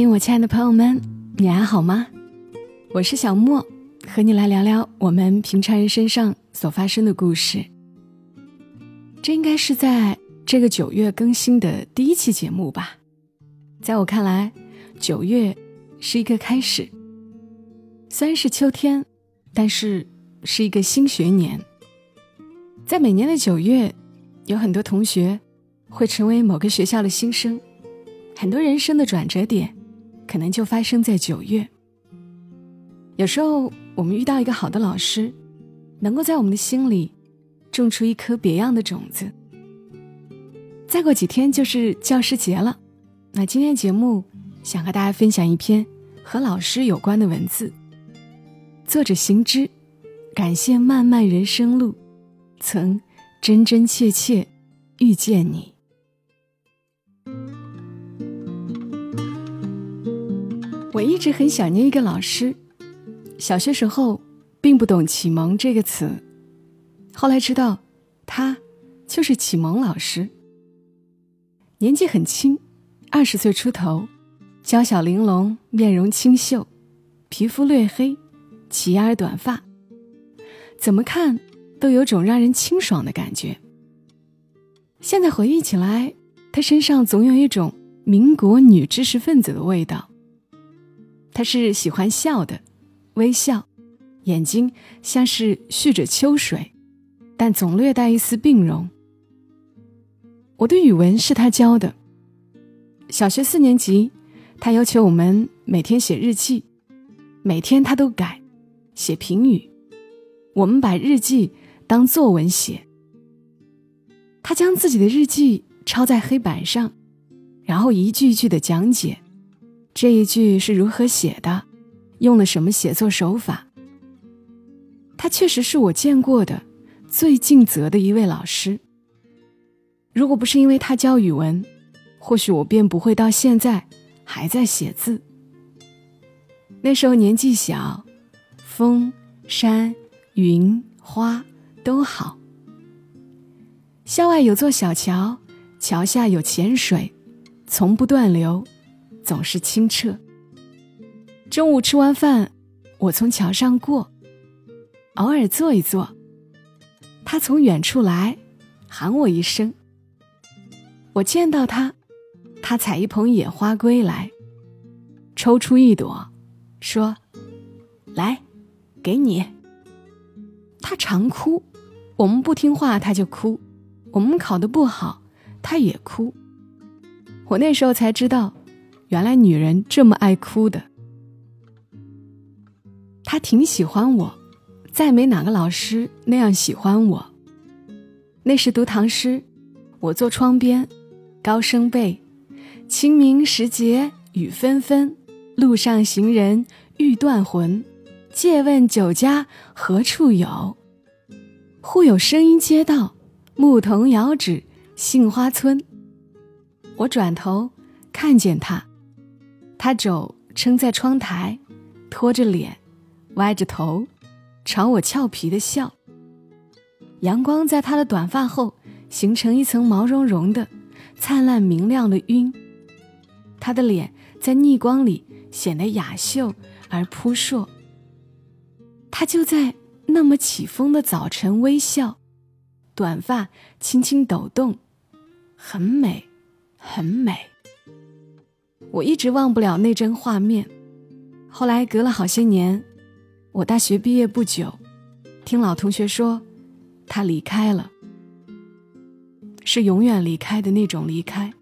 嘿，我亲爱的朋友们，你还好吗？我是小莫，和你来聊聊我们平常人身上所发生的故事。这应该是在这个九月更新的第一期节目吧？在我看来，九月是一个开始。虽然是秋天，但是是一个新学年。在每年的九月，有很多同学会成为某个学校的新生。很多人生的转折点，可能就发生在九月。有时候，我们遇到一个好的老师，能够在我们的心里种出一颗别样的种子。再过几天就是教师节了，那今天节目想和大家分享一篇和老师有关的文字。作者行之，感谢漫漫人生路，曾真真切切遇见你。我一直很想念一个老师，小学时候并不懂“启蒙”这个词，后来知道，他就是启蒙老师。年纪很轻，二十岁出头，娇小玲珑，面容清秀，皮肤略黑，齐耳短发，怎么看都有种让人清爽的感觉。现在回忆起来，他身上总有一种民国女知识分子的味道。他是喜欢笑的，微笑，眼睛像是蓄着秋水，但总略带一丝病容。我的语文是他教的。小学四年级，他要求我们每天写日记，每天他都改，写评语。我们把日记当作文写。他将自己的日记抄在黑板上，然后一句一句的讲解。这一句是如何写的？用了什么写作手法？他确实是我见过的最尽责的一位老师。如果不是因为他教语文，或许我便不会到现在还在写字。那时候年纪小，风、山、云、花都好。校外有座小桥，桥下有浅水，从不断流。总是清澈。中午吃完饭，我从桥上过，偶尔坐一坐。他从远处来，喊我一声。我见到他，他采一捧野花归来，抽出一朵，说：“来，给你。”他常哭，我们不听话他就哭，我们考得不好他也哭。我那时候才知道。原来女人这么爱哭的。他挺喜欢我，再没哪个老师那样喜欢我。那时读唐诗，我坐窗边，高声背：“清明时节雨纷纷，路上行人欲断魂。借问酒家何处有？忽有声音接道：牧童遥指杏花村。”我转头看见他。他肘撑在窗台，托着脸，歪着头，朝我俏皮的笑。阳光在他的短发后形成一层毛茸茸的、灿烂明亮的晕。他的脸在逆光里显得雅秀而扑朔。他就在那么起风的早晨微笑，短发轻轻抖动，很美，很美。我一直忘不了那帧画面。后来隔了好些年，我大学毕业不久，听老同学说，他离开了，是永远离开的那种离开。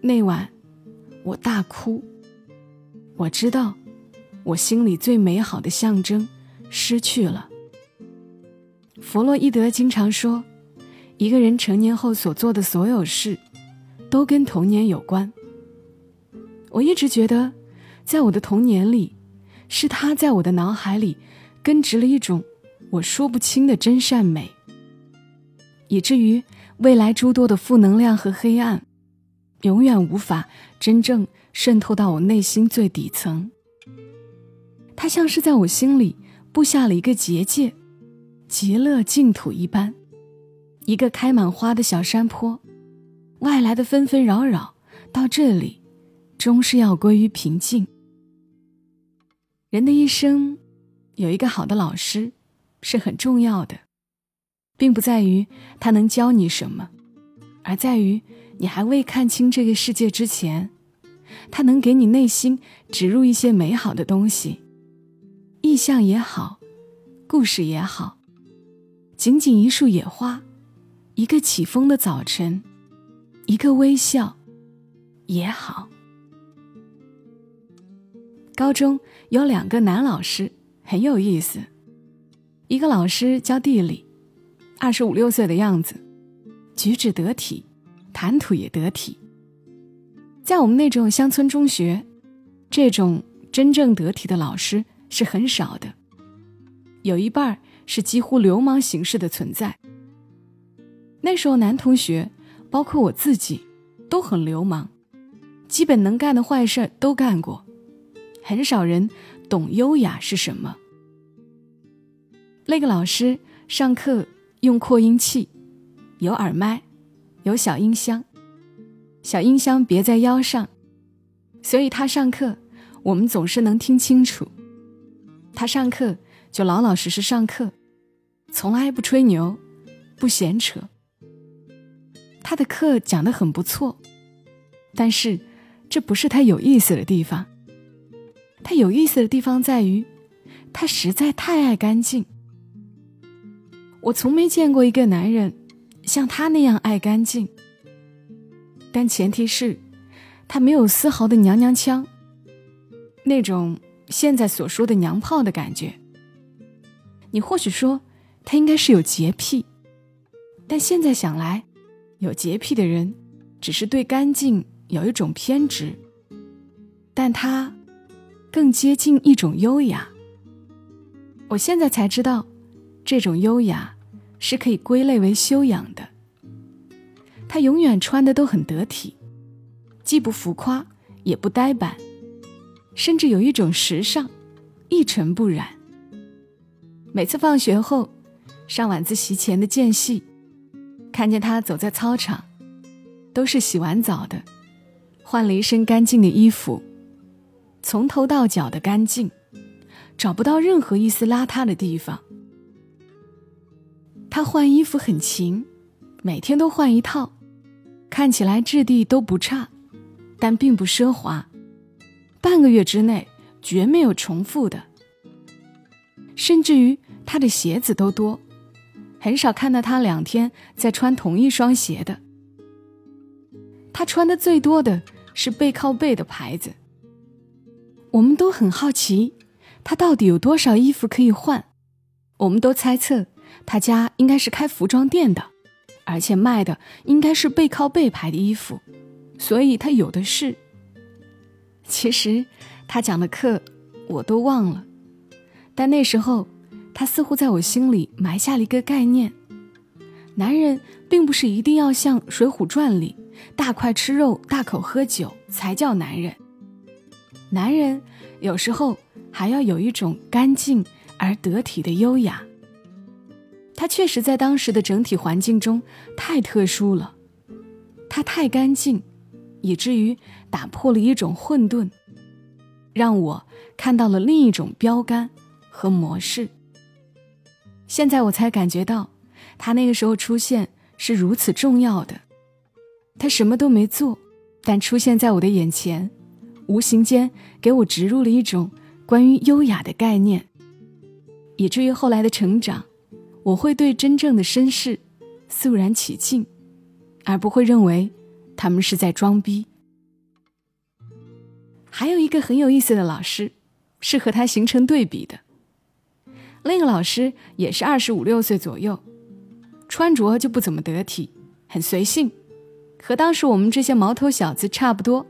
那晚，我大哭。我知道，我心里最美好的象征失去了。弗洛伊德经常说，一个人成年后所做的所有事，都跟童年有关。我一直觉得，在我的童年里，是他在我的脑海里根植了一种我说不清的真善美，以至于未来诸多的负能量和黑暗，永远无法真正渗透到我内心最底层。他像是在我心里布下了一个结界，极乐净土一般，一个开满花的小山坡，外来的纷纷扰扰到这里。终是要归于平静。人的一生，有一个好的老师是很重要的，并不在于他能教你什么，而在于你还未看清这个世界之前，他能给你内心植入一些美好的东西，意象也好，故事也好，仅仅一束野花，一个起风的早晨，一个微笑，也好。高中有两个男老师很有意思，一个老师教地理，二十五六岁的样子，举止得体，谈吐也得体。在我们那种乡村中学，这种真正得体的老师是很少的，有一半是几乎流氓形式的存在。那时候男同学，包括我自己，都很流氓，基本能干的坏事都干过。很少人懂优雅是什么。那个老师上课用扩音器，有耳麦，有小音箱，小音箱别在腰上，所以他上课我们总是能听清楚。他上课就老老实实上课，从来不吹牛，不闲扯。他的课讲得很不错，但是这不是他有意思的地方。他有意思的地方在于，他实在太爱干净。我从没见过一个男人像他那样爱干净。但前提是，他没有丝毫的娘娘腔，那种现在所说的娘炮的感觉。你或许说他应该是有洁癖，但现在想来，有洁癖的人只是对干净有一种偏执，但他。更接近一种优雅。我现在才知道，这种优雅是可以归类为修养的。他永远穿的都很得体，既不浮夸，也不呆板，甚至有一种时尚，一尘不染。每次放学后，上晚自习前的间隙，看见他走在操场，都是洗完澡的，换了一身干净的衣服。从头到脚的干净，找不到任何一丝邋遢的地方。他换衣服很勤，每天都换一套，看起来质地都不差，但并不奢华。半个月之内绝没有重复的，甚至于他的鞋子都多，很少看到他两天在穿同一双鞋的。他穿的最多的是背靠背的牌子。我们都很好奇，他到底有多少衣服可以换？我们都猜测他家应该是开服装店的，而且卖的应该是背靠背牌的衣服，所以他有的是。其实他讲的课我都忘了，但那时候他似乎在我心里埋下了一个概念：男人并不是一定要像《水浒传》里大块吃肉、大口喝酒才叫男人。男人有时候还要有一种干净而得体的优雅。他确实在当时的整体环境中太特殊了，他太干净，以至于打破了一种混沌，让我看到了另一种标杆和模式。现在我才感觉到，他那个时候出现是如此重要的。他什么都没做，但出现在我的眼前。无形间给我植入了一种关于优雅的概念，以至于后来的成长，我会对真正的绅士肃然起敬，而不会认为他们是在装逼。还有一个很有意思的老师，是和他形成对比的。那个老师也是二十五六岁左右，穿着就不怎么得体，很随性，和当时我们这些毛头小子差不多。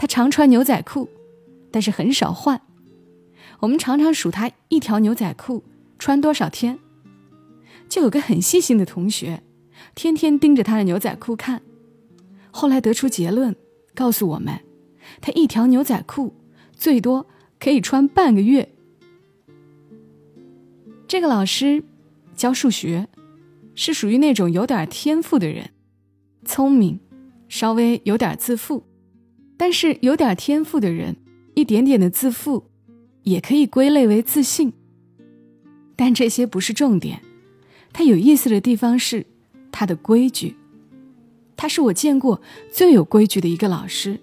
他常穿牛仔裤，但是很少换。我们常常数他一条牛仔裤穿多少天。就有个很细心的同学，天天盯着他的牛仔裤看。后来得出结论，告诉我们，他一条牛仔裤最多可以穿半个月。这个老师教数学，是属于那种有点天赋的人，聪明，稍微有点自负。但是有点天赋的人，一点点的自负，也可以归类为自信。但这些不是重点，他有意思的地方是他的规矩。他是我见过最有规矩的一个老师。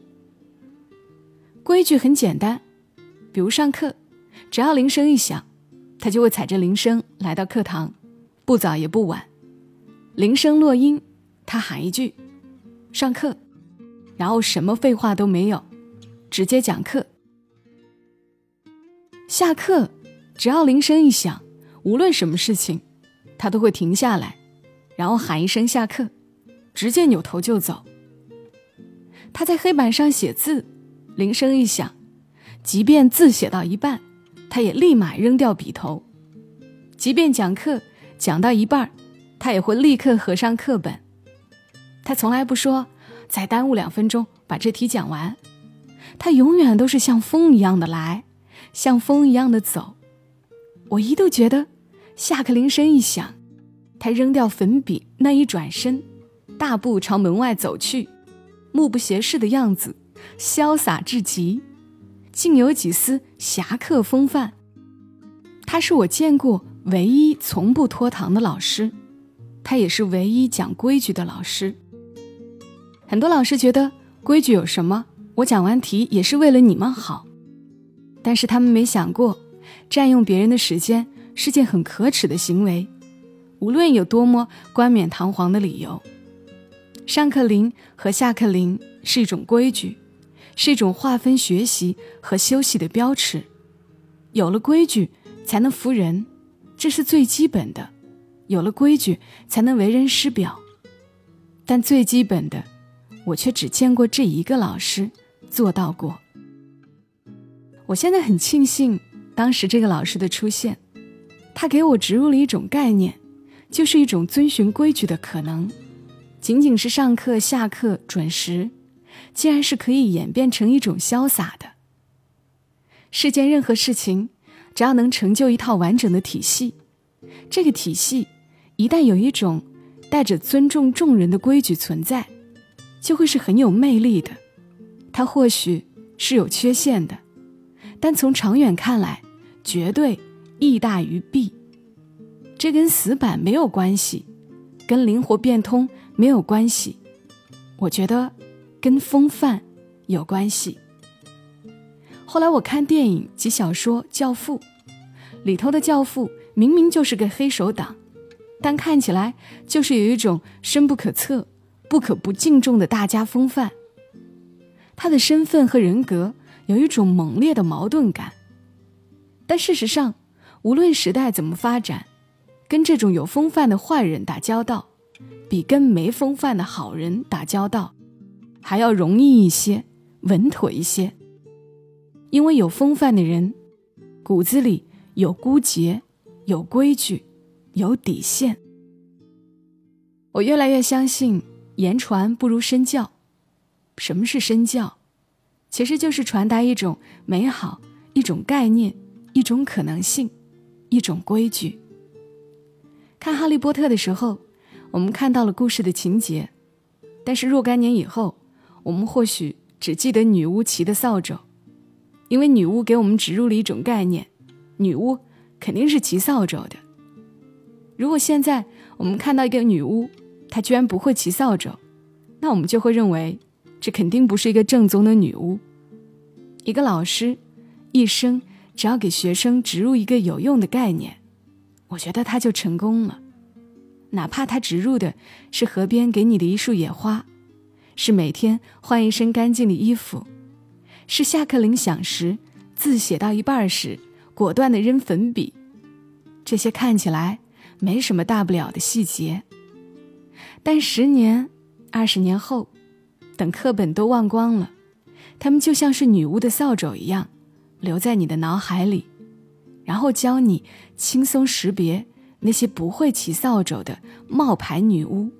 规矩很简单，比如上课，只要铃声一响，他就会踩着铃声来到课堂，不早也不晚。铃声落音，他喊一句：“上课。”然后什么废话都没有，直接讲课。下课，只要铃声一响，无论什么事情，他都会停下来，然后喊一声“下课”，直接扭头就走。他在黑板上写字，铃声一响，即便字写到一半，他也立马扔掉笔头；即便讲课讲到一半，他也会立刻合上课本。他从来不说。再耽误两分钟把这题讲完，他永远都是像风一样的来，像风一样的走。我一度觉得，下课铃声一响，他扔掉粉笔那一转身，大步朝门外走去，目不斜视的样子，潇洒至极，竟有几丝侠客风范。他是我见过唯一从不拖堂的老师，他也是唯一讲规矩的老师。很多老师觉得规矩有什么？我讲完题也是为了你们好，但是他们没想过，占用别人的时间是件很可耻的行为，无论有多么冠冕堂皇的理由。上课铃和下课铃是一种规矩，是一种划分学习和休息的标尺。有了规矩才能服人，这是最基本的；有了规矩才能为人师表，但最基本的。我却只见过这一个老师做到过。我现在很庆幸当时这个老师的出现，他给我植入了一种概念，就是一种遵循规矩的可能。仅仅是上课下课准时，竟然是可以演变成一种潇洒的。世间任何事情，只要能成就一套完整的体系，这个体系一旦有一种带着尊重众人的规矩存在。就会是很有魅力的，他或许是有缺陷的，但从长远看来，绝对益大于弊。这跟死板没有关系，跟灵活变通没有关系，我觉得跟风范有关系。后来我看电影及小说《教父》，里头的教父明明就是个黑手党，但看起来就是有一种深不可测。不可不敬重的大家风范。他的身份和人格有一种猛烈的矛盾感，但事实上，无论时代怎么发展，跟这种有风范的坏人打交道，比跟没风范的好人打交道还要容易一些、稳妥一些。因为有风范的人，骨子里有孤节、有规矩、有底线。我越来越相信。言传不如身教。什么是身教？其实就是传达一种美好、一种概念、一种可能性、一种规矩。看《哈利波特》的时候，我们看到了故事的情节，但是若干年以后，我们或许只记得女巫骑的扫帚，因为女巫给我们植入了一种概念：女巫肯定是骑扫帚的。如果现在我们看到一个女巫，她居然不会骑扫帚，那我们就会认为，这肯定不是一个正宗的女巫。一个老师，一生只要给学生植入一个有用的概念，我觉得他就成功了。哪怕他植入的是河边给你的一束野花，是每天换一身干净的衣服，是下课铃响时字写到一半时果断的扔粉笔，这些看起来没什么大不了的细节。但十年、二十年后，等课本都忘光了，他们就像是女巫的扫帚一样，留在你的脑海里，然后教你轻松识别那些不会骑扫帚的冒牌女巫。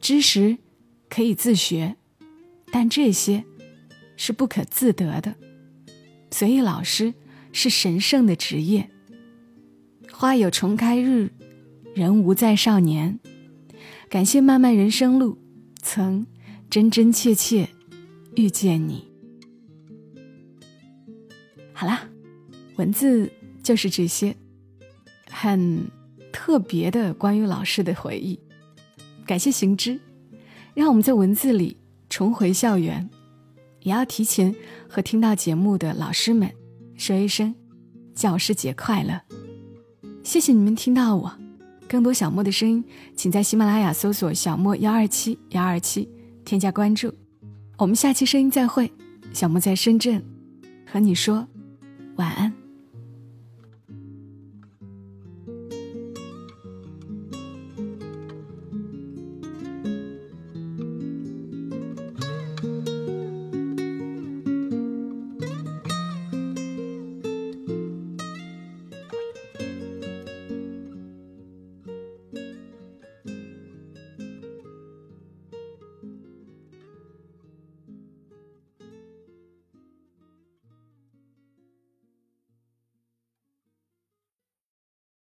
知识可以自学，但这些是不可自得的，所以老师是神圣的职业。花有重开日，人无再少年。感谢漫漫人生路，曾真真切切遇见你。好啦，文字就是这些，很特别的关于老师的回忆。感谢行知，让我们在文字里重回校园。也要提前和听到节目的老师们说一声教师节快乐！谢谢你们听到我。更多小莫的声音，请在喜马拉雅搜索“小莫幺二七幺二七”，添加关注。我们下期声音再会。小莫在深圳，和你说。